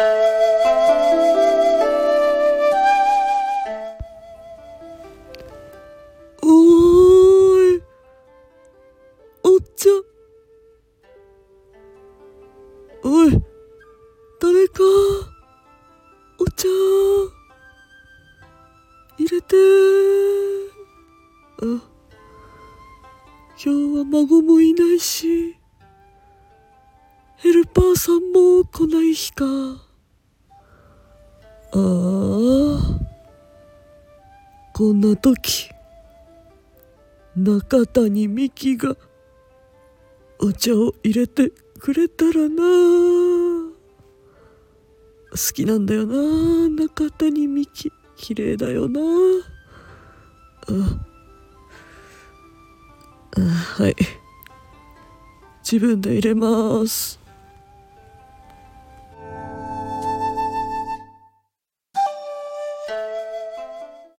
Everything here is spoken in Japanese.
おーいお茶おい誰かお茶入れてあ今日は孫もいないしヘルパーさんも来ない日か。あこんな時中谷美紀がお茶を入れてくれたらな。好きなんだよな中谷美紀。綺麗だよな。あ。あはい。自分で入れます。